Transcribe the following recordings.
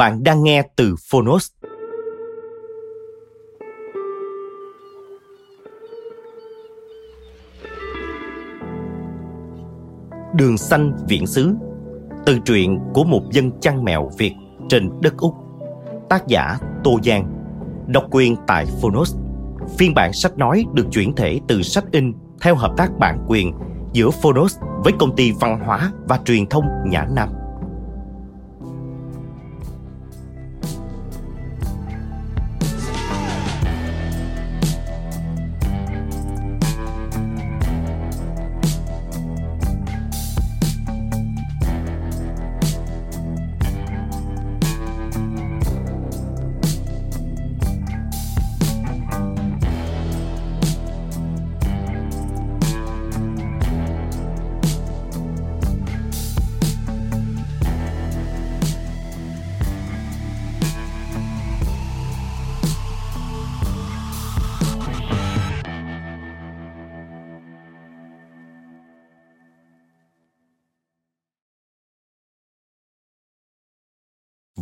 Bạn đang nghe từ Phonos. Đường xanh viễn xứ, Từ truyện của một dân chăn mèo Việt trên đất Úc Tác giả Tô Giang, Độc quyền tại Phonos Phiên bản sách nói được chuyển thể từ sách in theo hợp tác bản quyền giữa Phonos với công ty văn hóa và truyền thông Nhã Nam.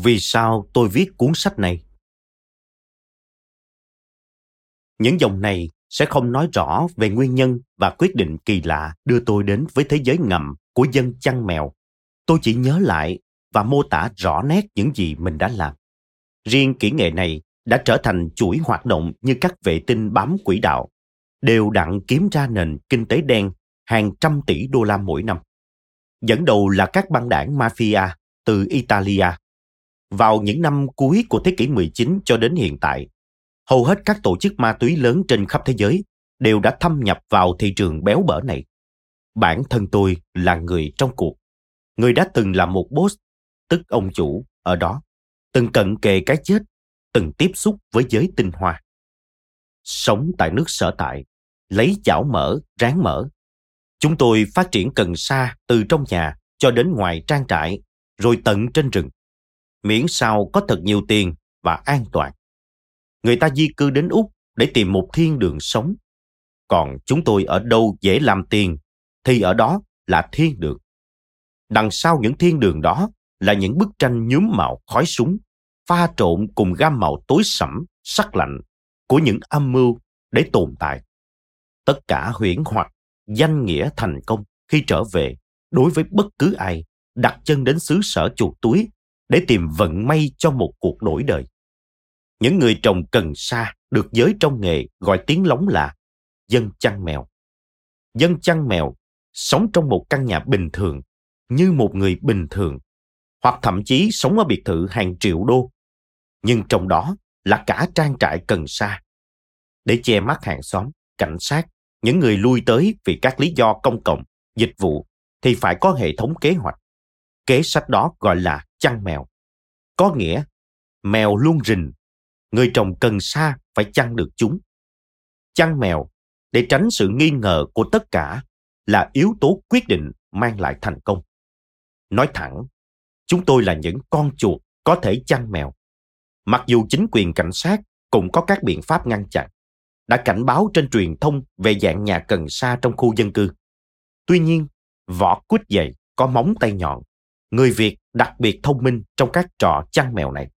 Vì sao tôi viết cuốn sách này? Những dòng này sẽ không nói rõ về nguyên nhân và quyết định kỳ lạ đưa tôi đến với thế giới ngầm của dân chăn mèo. Tôi chỉ nhớ lại và mô tả rõ nét những gì mình đã làm. Riêng kỹ nghệ này đã trở thành chuỗi hoạt động như các vệ tinh bám quỹ đạo, đều đặn kiếm ra nền kinh tế đen hàng trăm tỷ đô la mỗi năm. Dẫn đầu là các băng đảng mafia từ Italia, vào những năm cuối của thế kỷ 19 cho đến hiện tại, hầu hết các tổ chức ma túy lớn trên khắp thế giới đều đã thâm nhập vào thị trường béo bở này. Bản thân tôi là người trong cuộc, người đã từng là một boss, tức ông chủ ở đó, từng cận kề cái chết, từng tiếp xúc với giới tinh hoa. Sống tại nước sở tại, lấy chảo mỡ, ráng mỡ. Chúng tôi phát triển cần sa từ trong nhà cho đến ngoài trang trại, rồi tận trên rừng miễn sao có thật nhiều tiền và an toàn. Người ta di cư đến Úc để tìm một thiên đường sống. Còn chúng tôi ở đâu dễ làm tiền thì ở đó là thiên đường. Đằng sau những thiên đường đó là những bức tranh nhuốm màu khói súng, pha trộn cùng gam màu tối sẫm, sắc lạnh của những âm mưu để tồn tại. Tất cả huyễn hoặc, danh nghĩa thành công khi trở về đối với bất cứ ai đặt chân đến xứ sở chuột túi để tìm vận may cho một cuộc đổi đời. Những người trồng cần sa được giới trong nghề gọi tiếng lóng là dân chăn mèo. Dân chăn mèo sống trong một căn nhà bình thường như một người bình thường hoặc thậm chí sống ở biệt thự hàng triệu đô. Nhưng trong đó là cả trang trại cần sa. Để che mắt hàng xóm, cảnh sát, những người lui tới vì các lý do công cộng, dịch vụ thì phải có hệ thống kế hoạch. Kế sách đó gọi là chăn mèo. Có nghĩa, mèo luôn rình, người trồng cần sa phải chăn được chúng. Chăn mèo để tránh sự nghi ngờ của tất cả là yếu tố quyết định mang lại thành công. Nói thẳng, chúng tôi là những con chuột có thể chăn mèo. Mặc dù chính quyền cảnh sát cũng có các biện pháp ngăn chặn, đã cảnh báo trên truyền thông về dạng nhà cần sa trong khu dân cư. Tuy nhiên, vỏ quýt dày có móng tay nhọn Người Việt đặc biệt thông minh trong các trò chăn mèo này.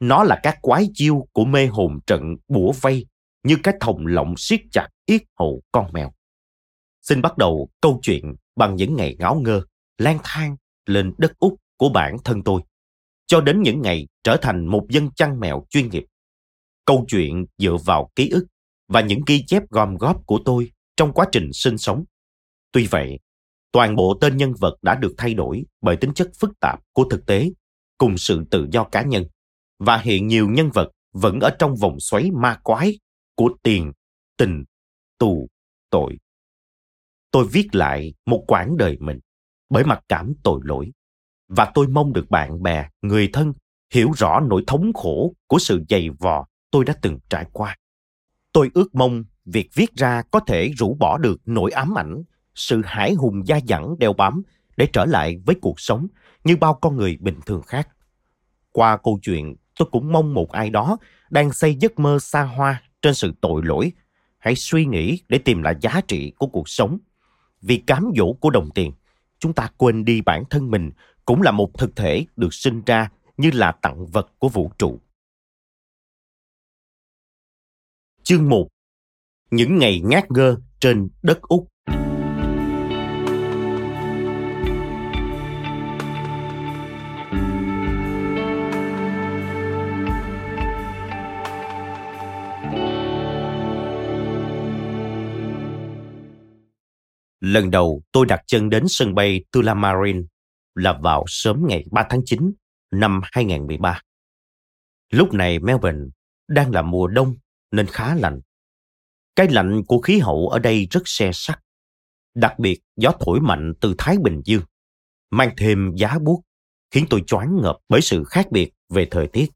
Nó là các quái chiêu của mê hồn trận bủa vây như cái thòng lọng siết chặt yết hầu con mèo. Xin bắt đầu câu chuyện bằng những ngày ngáo ngơ, lang thang lên đất Úc của bản thân tôi, cho đến những ngày trở thành một dân chăn mèo chuyên nghiệp. Câu chuyện dựa vào ký ức và những ghi chép gom góp của tôi trong quá trình sinh sống. Tuy vậy, toàn bộ tên nhân vật đã được thay đổi bởi tính chất phức tạp của thực tế cùng sự tự do cá nhân và hiện nhiều nhân vật vẫn ở trong vòng xoáy ma quái của tiền, tình, tù, tội. Tôi viết lại một quãng đời mình bởi mặc cảm tội lỗi và tôi mong được bạn bè, người thân hiểu rõ nỗi thống khổ của sự dày vò tôi đã từng trải qua. Tôi ước mong việc viết ra có thể rũ bỏ được nỗi ám ảnh, sự hải hùng da dẳng đeo bám để trở lại với cuộc sống như bao con người bình thường khác. Qua câu chuyện, tôi cũng mong một ai đó đang xây giấc mơ xa hoa trên sự tội lỗi, hãy suy nghĩ để tìm lại giá trị của cuộc sống. Vì cám dỗ của đồng tiền, chúng ta quên đi bản thân mình cũng là một thực thể được sinh ra như là tặng vật của vũ trụ. Chương 1 Những ngày ngát ngơ trên đất Úc Lần đầu tôi đặt chân đến sân bay Tulamarin là vào sớm ngày 3 tháng 9 năm 2013. Lúc này Melbourne đang là mùa đông nên khá lạnh. Cái lạnh của khí hậu ở đây rất xe sắc. Đặc biệt gió thổi mạnh từ Thái Bình Dương, mang thêm giá buốt, khiến tôi choáng ngợp bởi sự khác biệt về thời tiết.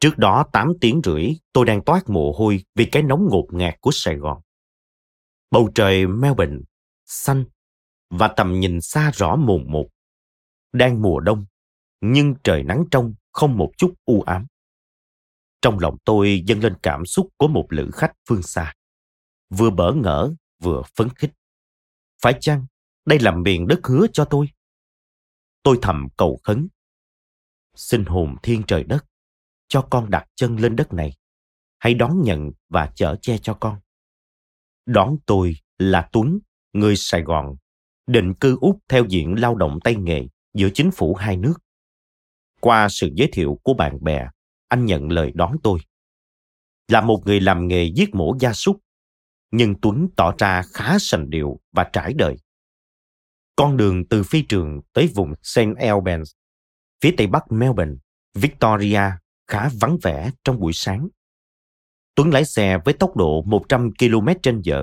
Trước đó 8 tiếng rưỡi, tôi đang toát mồ hôi vì cái nóng ngột ngạt của Sài Gòn. Bầu trời Melbourne xanh và tầm nhìn xa rõ mồn một. Đang mùa đông, nhưng trời nắng trong không một chút u ám. Trong lòng tôi dâng lên cảm xúc của một lữ khách phương xa. Vừa bỡ ngỡ, vừa phấn khích. Phải chăng đây là miền đất hứa cho tôi? Tôi thầm cầu khấn. Xin hồn thiên trời đất, cho con đặt chân lên đất này. Hãy đón nhận và chở che cho con. Đón tôi là Tuấn người Sài Gòn, định cư Úc theo diện lao động tay nghề giữa chính phủ hai nước. Qua sự giới thiệu của bạn bè, anh nhận lời đón tôi. Là một người làm nghề giết mổ gia súc, nhưng Tuấn tỏ ra khá sành điệu và trải đời. Con đường từ phi trường tới vùng St. Albans, phía tây bắc Melbourne, Victoria khá vắng vẻ trong buổi sáng. Tuấn lái xe với tốc độ 100 km h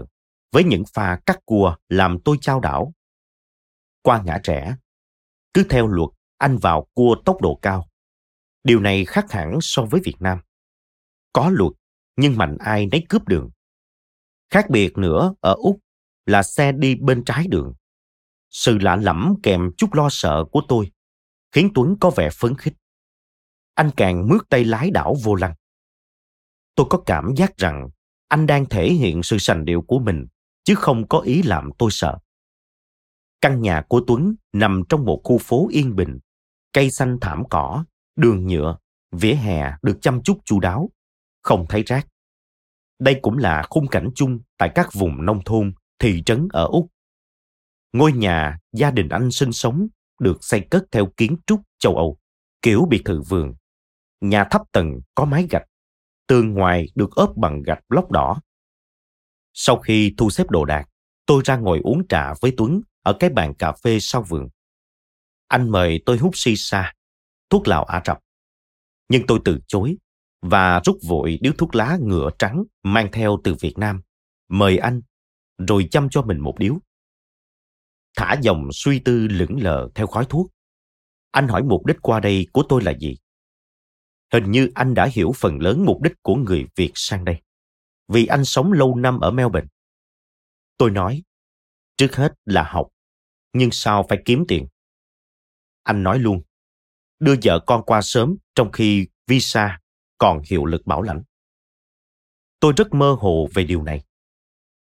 với những pha cắt cua làm tôi trao đảo. Qua ngã trẻ, cứ theo luật anh vào cua tốc độ cao. Điều này khác hẳn so với Việt Nam. Có luật, nhưng mạnh ai nấy cướp đường. Khác biệt nữa ở Úc là xe đi bên trái đường. Sự lạ lẫm kèm chút lo sợ của tôi khiến Tuấn có vẻ phấn khích. Anh càng mướt tay lái đảo vô lăng. Tôi có cảm giác rằng anh đang thể hiện sự sành điệu của mình chứ không có ý làm tôi sợ. Căn nhà của Tuấn nằm trong một khu phố yên bình, cây xanh thảm cỏ, đường nhựa, vỉa hè được chăm chút chu đáo, không thấy rác. Đây cũng là khung cảnh chung tại các vùng nông thôn, thị trấn ở Úc. Ngôi nhà gia đình anh sinh sống được xây cất theo kiến trúc châu Âu, kiểu biệt thự vườn. Nhà thấp tầng có mái gạch, tường ngoài được ốp bằng gạch lóc đỏ sau khi thu xếp đồ đạc, tôi ra ngồi uống trà với Tuấn ở cái bàn cà phê sau vườn. Anh mời tôi hút si sa, thuốc lào Ả Rập. Nhưng tôi từ chối và rút vội điếu thuốc lá ngựa trắng mang theo từ Việt Nam. Mời anh, rồi chăm cho mình một điếu. Thả dòng suy tư lững lờ theo khói thuốc. Anh hỏi mục đích qua đây của tôi là gì? Hình như anh đã hiểu phần lớn mục đích của người Việt sang đây vì anh sống lâu năm ở Melbourne. Tôi nói, trước hết là học, nhưng sao phải kiếm tiền? Anh nói luôn, đưa vợ con qua sớm trong khi visa còn hiệu lực bảo lãnh. Tôi rất mơ hồ về điều này.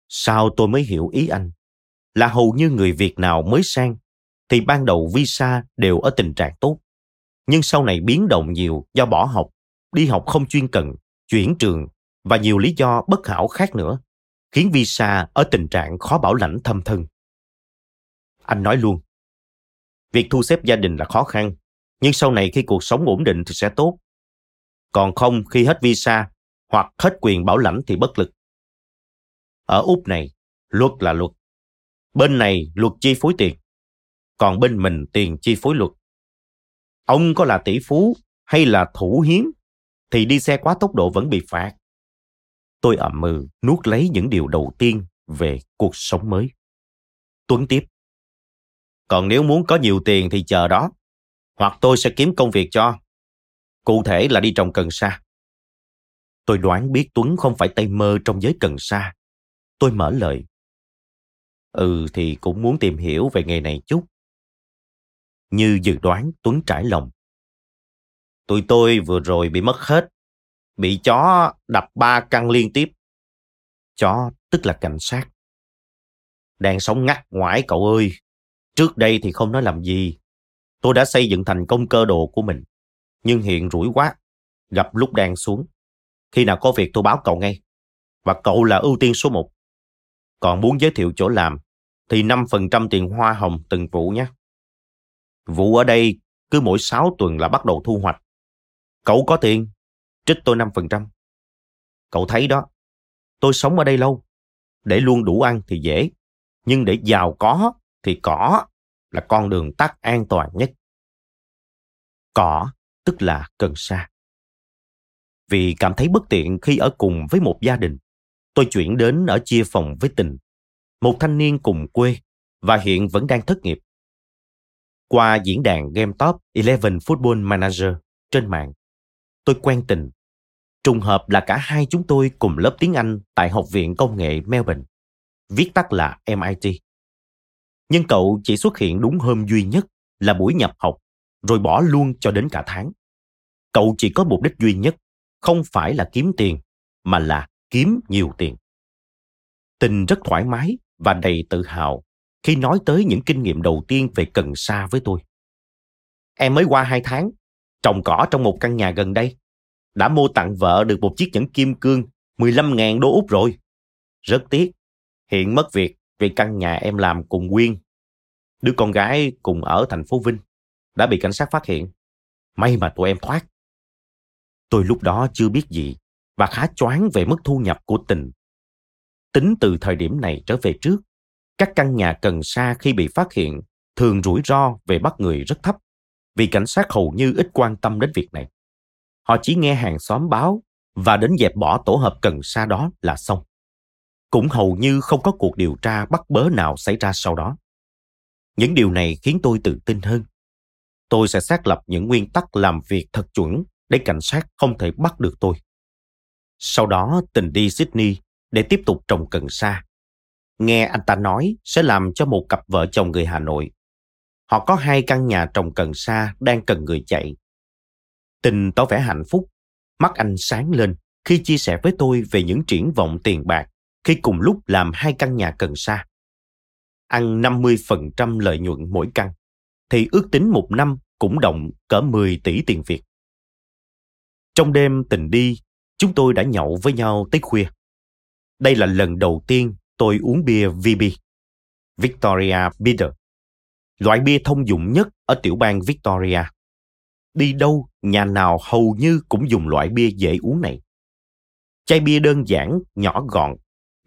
Sao tôi mới hiểu ý anh? Là hầu như người Việt nào mới sang thì ban đầu visa đều ở tình trạng tốt. Nhưng sau này biến động nhiều do bỏ học, đi học không chuyên cần, chuyển trường và nhiều lý do bất hảo khác nữa. khiến visa ở tình trạng khó bảo lãnh thâm thân. Anh nói luôn, việc thu xếp gia đình là khó khăn, nhưng sau này khi cuộc sống ổn định thì sẽ tốt. Còn không khi hết visa hoặc hết quyền bảo lãnh thì bất lực. Ở Úc này, luật là luật. Bên này luật chi phối tiền, còn bên mình tiền chi phối luật. Ông có là tỷ phú hay là thủ hiến thì đi xe quá tốc độ vẫn bị phạt. Tôi ậm mừ nuốt lấy những điều đầu tiên về cuộc sống mới. Tuấn tiếp. Còn nếu muốn có nhiều tiền thì chờ đó. Hoặc tôi sẽ kiếm công việc cho. Cụ thể là đi trồng cần sa. Tôi đoán biết Tuấn không phải tay mơ trong giới cần sa. Tôi mở lời. Ừ thì cũng muốn tìm hiểu về nghề này chút. Như dự đoán, Tuấn trải lòng. Tụi tôi vừa rồi bị mất hết. Bị chó đập ba căn liên tiếp. Chó tức là cảnh sát. Đang sống ngắt ngoải cậu ơi. Trước đây thì không nói làm gì. Tôi đã xây dựng thành công cơ đồ của mình. Nhưng hiện rủi quá. Gặp lúc đang xuống. Khi nào có việc tôi báo cậu ngay. Và cậu là ưu tiên số một. Còn muốn giới thiệu chỗ làm thì 5% tiền hoa hồng từng vụ nhé. Vụ ở đây cứ mỗi 6 tuần là bắt đầu thu hoạch. Cậu có tiền, trích tôi 5%. Cậu thấy đó, tôi sống ở đây lâu. Để luôn đủ ăn thì dễ, nhưng để giàu có thì cỏ là con đường tắt an toàn nhất. Cỏ tức là cần sa. Vì cảm thấy bất tiện khi ở cùng với một gia đình, tôi chuyển đến ở chia phòng với tình, một thanh niên cùng quê và hiện vẫn đang thất nghiệp. Qua diễn đàn Game Top 11 Football Manager trên mạng, tôi quen tình. Trùng hợp là cả hai chúng tôi cùng lớp tiếng Anh tại Học viện Công nghệ Melbourne, viết tắt là MIT. Nhưng cậu chỉ xuất hiện đúng hôm duy nhất là buổi nhập học, rồi bỏ luôn cho đến cả tháng. Cậu chỉ có mục đích duy nhất, không phải là kiếm tiền, mà là kiếm nhiều tiền. Tình rất thoải mái và đầy tự hào khi nói tới những kinh nghiệm đầu tiên về cần sa với tôi. Em mới qua hai tháng, trồng cỏ trong một căn nhà gần đây. Đã mua tặng vợ được một chiếc nhẫn kim cương 15.000 đô Úc rồi. Rất tiếc, hiện mất việc vì căn nhà em làm cùng Quyên. Đứa con gái cùng ở thành phố Vinh đã bị cảnh sát phát hiện. May mà tụi em thoát. Tôi lúc đó chưa biết gì và khá choáng về mức thu nhập của tình. Tính từ thời điểm này trở về trước, các căn nhà cần sa khi bị phát hiện thường rủi ro về bắt người rất thấp vì cảnh sát hầu như ít quan tâm đến việc này. Họ chỉ nghe hàng xóm báo và đến dẹp bỏ tổ hợp cần sa đó là xong. Cũng hầu như không có cuộc điều tra bắt bớ nào xảy ra sau đó. Những điều này khiến tôi tự tin hơn. Tôi sẽ xác lập những nguyên tắc làm việc thật chuẩn để cảnh sát không thể bắt được tôi. Sau đó, tình đi Sydney để tiếp tục trồng cần sa. Nghe anh ta nói sẽ làm cho một cặp vợ chồng người Hà Nội Họ có hai căn nhà trồng cần sa đang cần người chạy. Tình tỏ vẻ hạnh phúc, mắt anh sáng lên khi chia sẻ với tôi về những triển vọng tiền bạc khi cùng lúc làm hai căn nhà cần sa. Ăn 50% lợi nhuận mỗi căn, thì ước tính một năm cũng động cỡ 10 tỷ tiền Việt. Trong đêm tình đi, chúng tôi đã nhậu với nhau tới khuya. Đây là lần đầu tiên tôi uống bia VB, Victoria Bitter loại bia thông dụng nhất ở tiểu bang Victoria. Đi đâu, nhà nào hầu như cũng dùng loại bia dễ uống này. Chai bia đơn giản, nhỏ gọn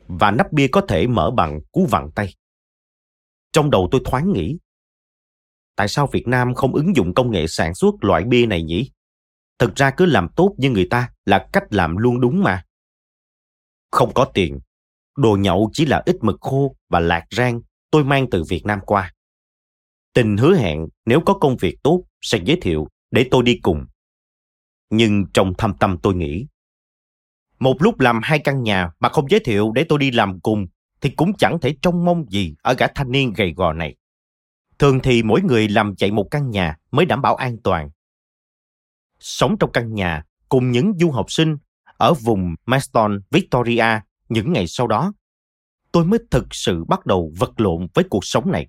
và nắp bia có thể mở bằng cú vặn tay. Trong đầu tôi thoáng nghĩ, tại sao Việt Nam không ứng dụng công nghệ sản xuất loại bia này nhỉ? Thực ra cứ làm tốt như người ta là cách làm luôn đúng mà. Không có tiền, đồ nhậu chỉ là ít mực khô và lạc rang tôi mang từ Việt Nam qua. Tình hứa hẹn nếu có công việc tốt sẽ giới thiệu để tôi đi cùng. Nhưng trong thâm tâm tôi nghĩ, một lúc làm hai căn nhà mà không giới thiệu để tôi đi làm cùng thì cũng chẳng thể trông mong gì ở gã thanh niên gầy gò này. Thường thì mỗi người làm chạy một căn nhà mới đảm bảo an toàn. Sống trong căn nhà cùng những du học sinh ở vùng Maston, Victoria những ngày sau đó, tôi mới thực sự bắt đầu vật lộn với cuộc sống này.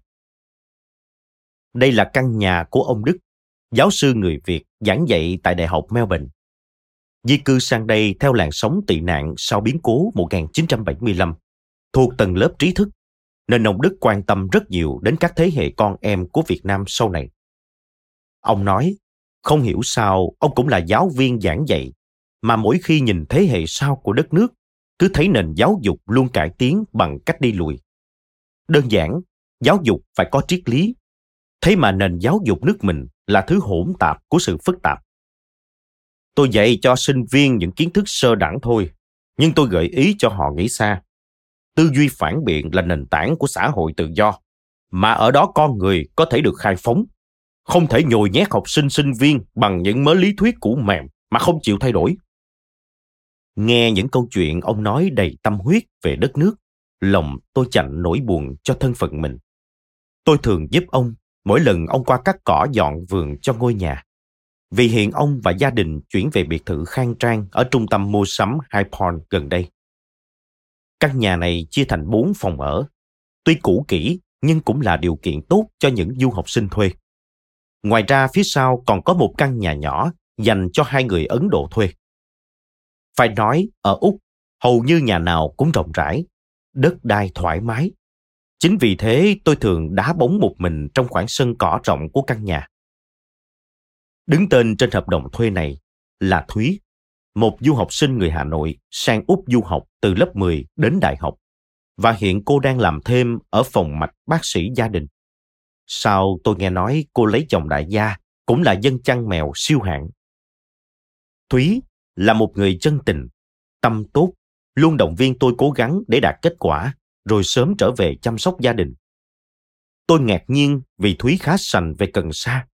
Đây là căn nhà của ông Đức, giáo sư người Việt giảng dạy tại Đại học Melbourne. Di cư sang đây theo làn sóng tị nạn sau biến cố 1975 thuộc tầng lớp trí thức, nên ông Đức quan tâm rất nhiều đến các thế hệ con em của Việt Nam sau này. Ông nói, không hiểu sao ông cũng là giáo viên giảng dạy, mà mỗi khi nhìn thế hệ sau của đất nước, cứ thấy nền giáo dục luôn cải tiến bằng cách đi lùi. Đơn giản, giáo dục phải có triết lý. Thế mà nền giáo dục nước mình là thứ hỗn tạp của sự phức tạp. Tôi dạy cho sinh viên những kiến thức sơ đẳng thôi, nhưng tôi gợi ý cho họ nghĩ xa. Tư duy phản biện là nền tảng của xã hội tự do, mà ở đó con người có thể được khai phóng. Không thể nhồi nhét học sinh sinh viên bằng những mớ lý thuyết cũ mềm mà không chịu thay đổi. Nghe những câu chuyện ông nói đầy tâm huyết về đất nước, lòng tôi chạnh nỗi buồn cho thân phận mình. Tôi thường giúp ông mỗi lần ông qua cắt cỏ dọn vườn cho ngôi nhà. Vì hiện ông và gia đình chuyển về biệt thự khang trang ở trung tâm mua sắm High Point gần đây. Căn nhà này chia thành bốn phòng ở. Tuy cũ kỹ nhưng cũng là điều kiện tốt cho những du học sinh thuê. Ngoài ra phía sau còn có một căn nhà nhỏ dành cho hai người Ấn Độ thuê. Phải nói, ở Úc, hầu như nhà nào cũng rộng rãi, đất đai thoải mái. Chính vì thế tôi thường đá bóng một mình trong khoảng sân cỏ rộng của căn nhà. Đứng tên trên hợp đồng thuê này là Thúy, một du học sinh người Hà Nội sang Úc du học từ lớp 10 đến đại học. Và hiện cô đang làm thêm ở phòng mạch bác sĩ gia đình. Sau tôi nghe nói cô lấy chồng đại gia, cũng là dân chăn mèo siêu hạng. Thúy là một người chân tình, tâm tốt, luôn động viên tôi cố gắng để đạt kết quả, rồi sớm trở về chăm sóc gia đình. Tôi ngạc nhiên vì Thúy khá sành về Cần Sa.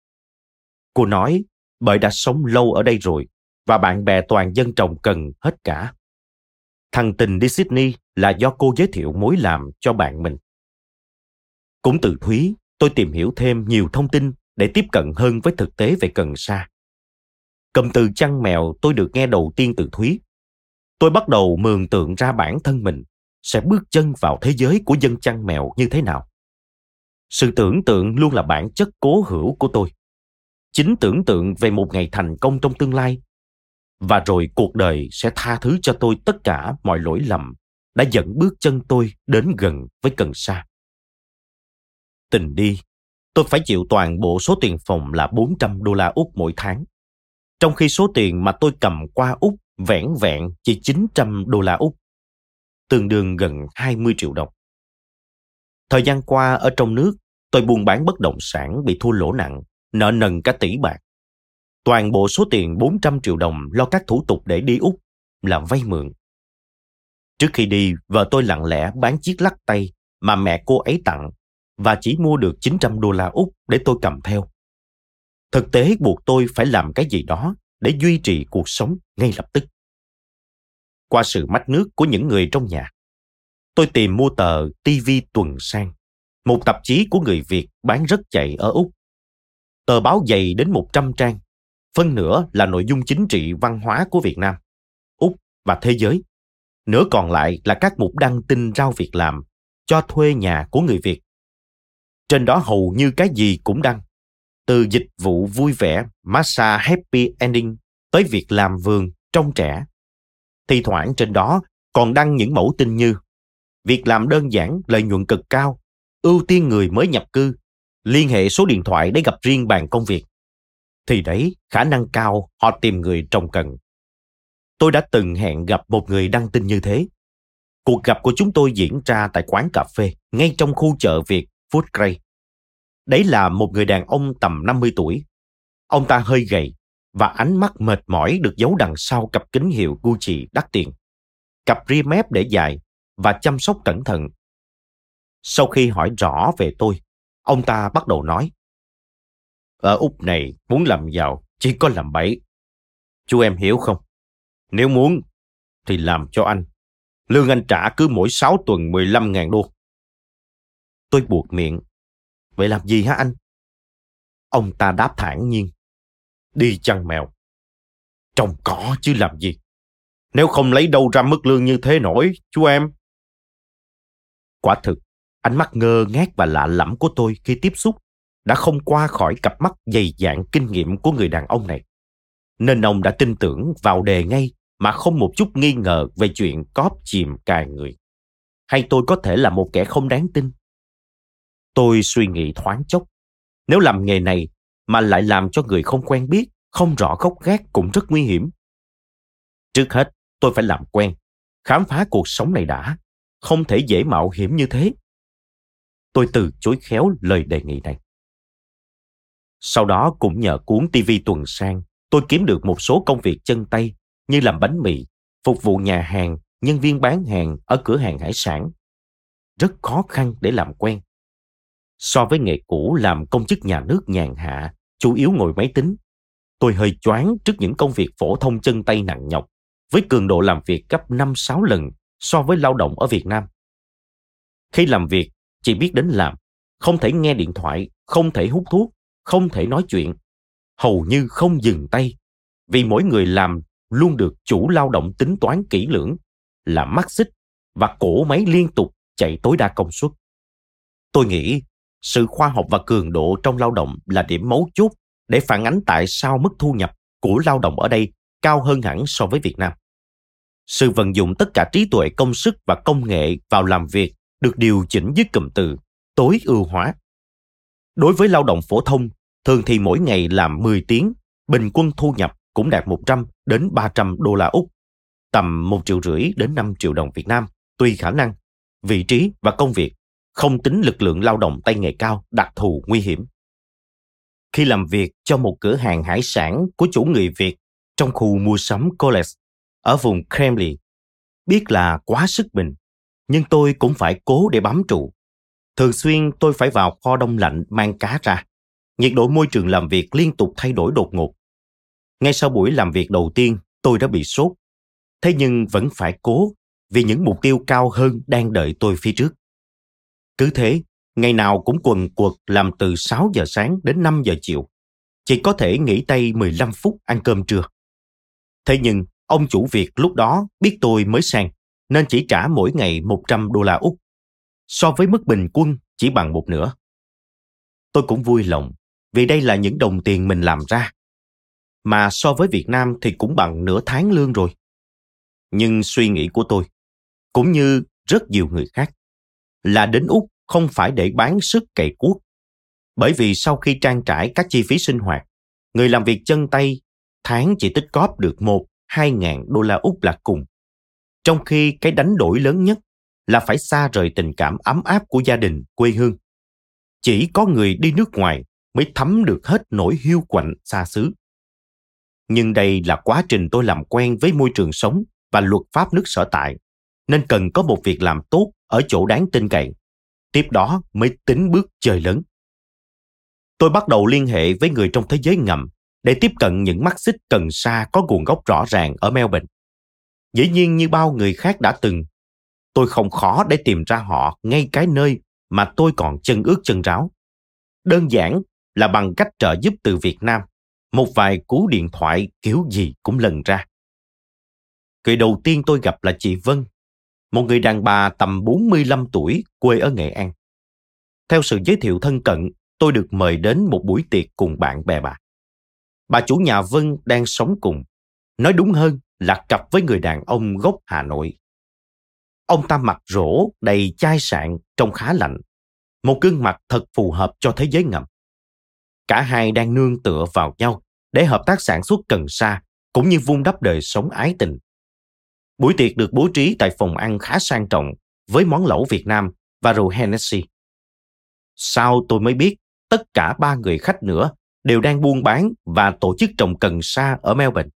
Cô nói, bởi đã sống lâu ở đây rồi, và bạn bè toàn dân trồng cần hết cả. Thằng tình đi Sydney là do cô giới thiệu mối làm cho bạn mình. Cũng từ Thúy, tôi tìm hiểu thêm nhiều thông tin để tiếp cận hơn với thực tế về Cần Sa. Cầm từ chăn mèo tôi được nghe đầu tiên từ Thúy. Tôi bắt đầu mường tượng ra bản thân mình sẽ bước chân vào thế giới của dân chăn mèo như thế nào. Sự tưởng tượng luôn là bản chất cố hữu của tôi. Chính tưởng tượng về một ngày thành công trong tương lai và rồi cuộc đời sẽ tha thứ cho tôi tất cả mọi lỗi lầm đã dẫn bước chân tôi đến gần với cần sa. Tình đi, tôi phải chịu toàn bộ số tiền phòng là 400 đô la Úc mỗi tháng trong khi số tiền mà tôi cầm qua Úc vẻn vẹn chỉ 900 đô la Úc, tương đương gần 20 triệu đồng. Thời gian qua ở trong nước, tôi buôn bán bất động sản bị thua lỗ nặng, nợ nần cả tỷ bạc. Toàn bộ số tiền 400 triệu đồng lo các thủ tục để đi Úc là vay mượn. Trước khi đi, vợ tôi lặng lẽ bán chiếc lắc tay mà mẹ cô ấy tặng và chỉ mua được 900 đô la Úc để tôi cầm theo. Thực tế buộc tôi phải làm cái gì đó để duy trì cuộc sống ngay lập tức. Qua sự mách nước của những người trong nhà, tôi tìm mua tờ TV Tuần Sang, một tạp chí của người Việt bán rất chạy ở Úc. Tờ báo dày đến 100 trang, phân nửa là nội dung chính trị văn hóa của Việt Nam, Úc và thế giới. Nửa còn lại là các mục đăng tin rao việc làm, cho thuê nhà của người Việt. Trên đó hầu như cái gì cũng đăng từ dịch vụ vui vẻ, massage happy ending tới việc làm vườn, trông trẻ. Thi thoảng trên đó còn đăng những mẫu tin như việc làm đơn giản, lợi nhuận cực cao, ưu tiên người mới nhập cư, liên hệ số điện thoại để gặp riêng bàn công việc. Thì đấy, khả năng cao họ tìm người trồng cần. Tôi đã từng hẹn gặp một người đăng tin như thế. Cuộc gặp của chúng tôi diễn ra tại quán cà phê ngay trong khu chợ Việt Food Gray. Đấy là một người đàn ông tầm 50 tuổi. Ông ta hơi gầy và ánh mắt mệt mỏi được giấu đằng sau cặp kính hiệu Gucci đắt tiền. Cặp ria mép để dài và chăm sóc cẩn thận. Sau khi hỏi rõ về tôi, ông ta bắt đầu nói. Ở Úc này, muốn làm giàu chỉ có làm bẫy. Chú em hiểu không? Nếu muốn, thì làm cho anh. Lương anh trả cứ mỗi 6 tuần 15.000 đô. Tôi buộc miệng Vậy làm gì hả anh? Ông ta đáp thản nhiên. Đi chăn mèo. Trồng cỏ chứ làm gì? Nếu không lấy đâu ra mức lương như thế nổi, chú em. Quả thực, ánh mắt ngơ ngác và lạ lẫm của tôi khi tiếp xúc đã không qua khỏi cặp mắt dày dạn kinh nghiệm của người đàn ông này. Nên ông đã tin tưởng vào đề ngay mà không một chút nghi ngờ về chuyện cóp chìm cài người. hay tôi có thể là một kẻ không đáng tin tôi suy nghĩ thoáng chốc nếu làm nghề này mà lại làm cho người không quen biết không rõ gốc gác cũng rất nguy hiểm trước hết tôi phải làm quen khám phá cuộc sống này đã không thể dễ mạo hiểm như thế tôi từ chối khéo lời đề nghị này sau đó cũng nhờ cuốn TV tuần sang, tôi kiếm được một số công việc chân tay như làm bánh mì, phục vụ nhà hàng, nhân viên bán hàng ở cửa hàng hải sản. Rất khó khăn để làm quen. So với nghề cũ làm công chức nhà nước nhàn hạ, chủ yếu ngồi máy tính, tôi hơi choáng trước những công việc phổ thông chân tay nặng nhọc, với cường độ làm việc gấp 5-6 lần so với lao động ở Việt Nam. Khi làm việc, chỉ biết đến làm, không thể nghe điện thoại, không thể hút thuốc, không thể nói chuyện, hầu như không dừng tay, vì mỗi người làm luôn được chủ lao động tính toán kỹ lưỡng, là mắt xích và cổ máy liên tục chạy tối đa công suất. Tôi nghĩ sự khoa học và cường độ trong lao động là điểm mấu chốt để phản ánh tại sao mức thu nhập của lao động ở đây cao hơn hẳn so với Việt Nam. Sự vận dụng tất cả trí tuệ công sức và công nghệ vào làm việc được điều chỉnh dưới cụm từ tối ưu hóa Đối với lao động phổ thông, thường thì mỗi ngày làm 10 tiếng, bình quân thu nhập cũng đạt 100 đến 300 đô la Úc, tầm 1 triệu rưỡi đến 5 triệu đồng Việt Nam, tùy khả năng, vị trí và công việc, không tính lực lượng lao động tay nghề cao đặc thù nguy hiểm. Khi làm việc cho một cửa hàng hải sản của chủ người Việt trong khu mua sắm College ở vùng Kremlin, biết là quá sức mình, nhưng tôi cũng phải cố để bám trụ Thường xuyên tôi phải vào kho đông lạnh mang cá ra. Nhiệt độ môi trường làm việc liên tục thay đổi đột ngột. Ngay sau buổi làm việc đầu tiên, tôi đã bị sốt. Thế nhưng vẫn phải cố vì những mục tiêu cao hơn đang đợi tôi phía trước. Cứ thế, ngày nào cũng quần quật làm từ 6 giờ sáng đến 5 giờ chiều. Chỉ có thể nghỉ tay 15 phút ăn cơm trưa. Thế nhưng, ông chủ Việt lúc đó biết tôi mới sang, nên chỉ trả mỗi ngày 100 đô la Úc so với mức bình quân chỉ bằng một nửa. Tôi cũng vui lòng vì đây là những đồng tiền mình làm ra. Mà so với Việt Nam thì cũng bằng nửa tháng lương rồi. Nhưng suy nghĩ của tôi, cũng như rất nhiều người khác, là đến Úc không phải để bán sức cày cuốc. Bởi vì sau khi trang trải các chi phí sinh hoạt, người làm việc chân tay tháng chỉ tích góp được một hai ngàn đô la Úc là cùng. Trong khi cái đánh đổi lớn nhất là phải xa rời tình cảm ấm áp của gia đình, quê hương. Chỉ có người đi nước ngoài mới thấm được hết nỗi hiu quạnh xa xứ. Nhưng đây là quá trình tôi làm quen với môi trường sống và luật pháp nước sở tại, nên cần có một việc làm tốt ở chỗ đáng tin cậy. Tiếp đó mới tính bước chơi lớn. Tôi bắt đầu liên hệ với người trong thế giới ngầm để tiếp cận những mắt xích cần sa có nguồn gốc rõ ràng ở Melbourne. Dĩ nhiên như bao người khác đã từng, tôi không khó để tìm ra họ ngay cái nơi mà tôi còn chân ướt chân ráo. Đơn giản là bằng cách trợ giúp từ Việt Nam, một vài cú điện thoại kiểu gì cũng lần ra. Người đầu tiên tôi gặp là chị Vân, một người đàn bà tầm 45 tuổi quê ở Nghệ An. Theo sự giới thiệu thân cận, tôi được mời đến một buổi tiệc cùng bạn bè bà. Bà chủ nhà Vân đang sống cùng, nói đúng hơn là cặp với người đàn ông gốc Hà Nội Ông ta mặt rỗ đầy chai sạn trông khá lạnh. Một gương mặt thật phù hợp cho thế giới ngầm. Cả hai đang nương tựa vào nhau để hợp tác sản xuất cần sa cũng như vun đắp đời sống ái tình. Buổi tiệc được bố trí tại phòng ăn khá sang trọng với món lẩu Việt Nam và rượu Hennessy. Sau tôi mới biết tất cả ba người khách nữa đều đang buôn bán và tổ chức trồng cần sa ở Melbourne.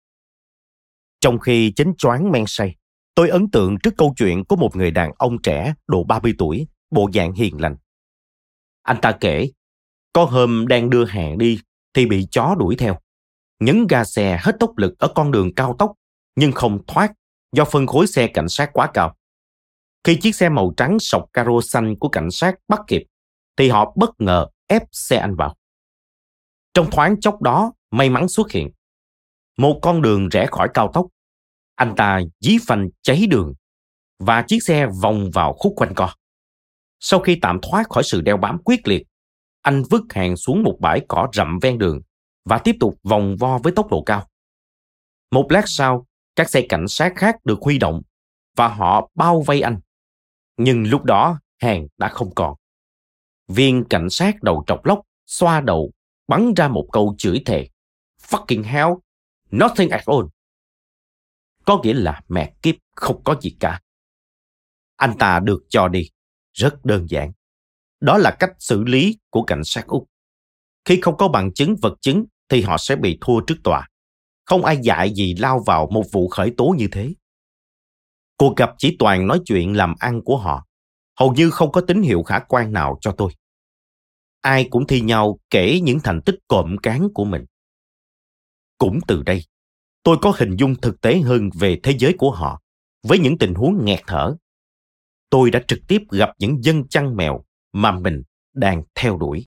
Trong khi chính choáng men say, Tôi ấn tượng trước câu chuyện của một người đàn ông trẻ độ 30 tuổi, bộ dạng hiền lành. Anh ta kể, có hôm đang đưa hàng đi thì bị chó đuổi theo. Nhấn ga xe hết tốc lực ở con đường cao tốc nhưng không thoát do phân khối xe cảnh sát quá cao. Khi chiếc xe màu trắng sọc caro xanh của cảnh sát bắt kịp thì họ bất ngờ ép xe anh vào. Trong thoáng chốc đó, may mắn xuất hiện. Một con đường rẽ khỏi cao tốc anh ta dí phanh cháy đường và chiếc xe vòng vào khúc quanh co. Sau khi tạm thoát khỏi sự đeo bám quyết liệt, anh vứt hàng xuống một bãi cỏ rậm ven đường và tiếp tục vòng vo với tốc độ cao. Một lát sau, các xe cảnh sát khác được huy động và họ bao vây anh. Nhưng lúc đó hàng đã không còn. Viên cảnh sát đầu trọc lóc xoa đầu bắn ra một câu chửi thề. Fucking hell, nothing at all. Có nghĩa là mẹ kiếp không có gì cả. Anh ta được cho đi. Rất đơn giản. Đó là cách xử lý của cảnh sát Úc. Khi không có bằng chứng vật chứng thì họ sẽ bị thua trước tòa. Không ai dạy gì lao vào một vụ khởi tố như thế. Cuộc gặp chỉ toàn nói chuyện làm ăn của họ. Hầu như không có tín hiệu khả quan nào cho tôi. Ai cũng thi nhau kể những thành tích cộm cán của mình. Cũng từ đây, tôi có hình dung thực tế hơn về thế giới của họ với những tình huống nghẹt thở. Tôi đã trực tiếp gặp những dân chăn mèo mà mình đang theo đuổi.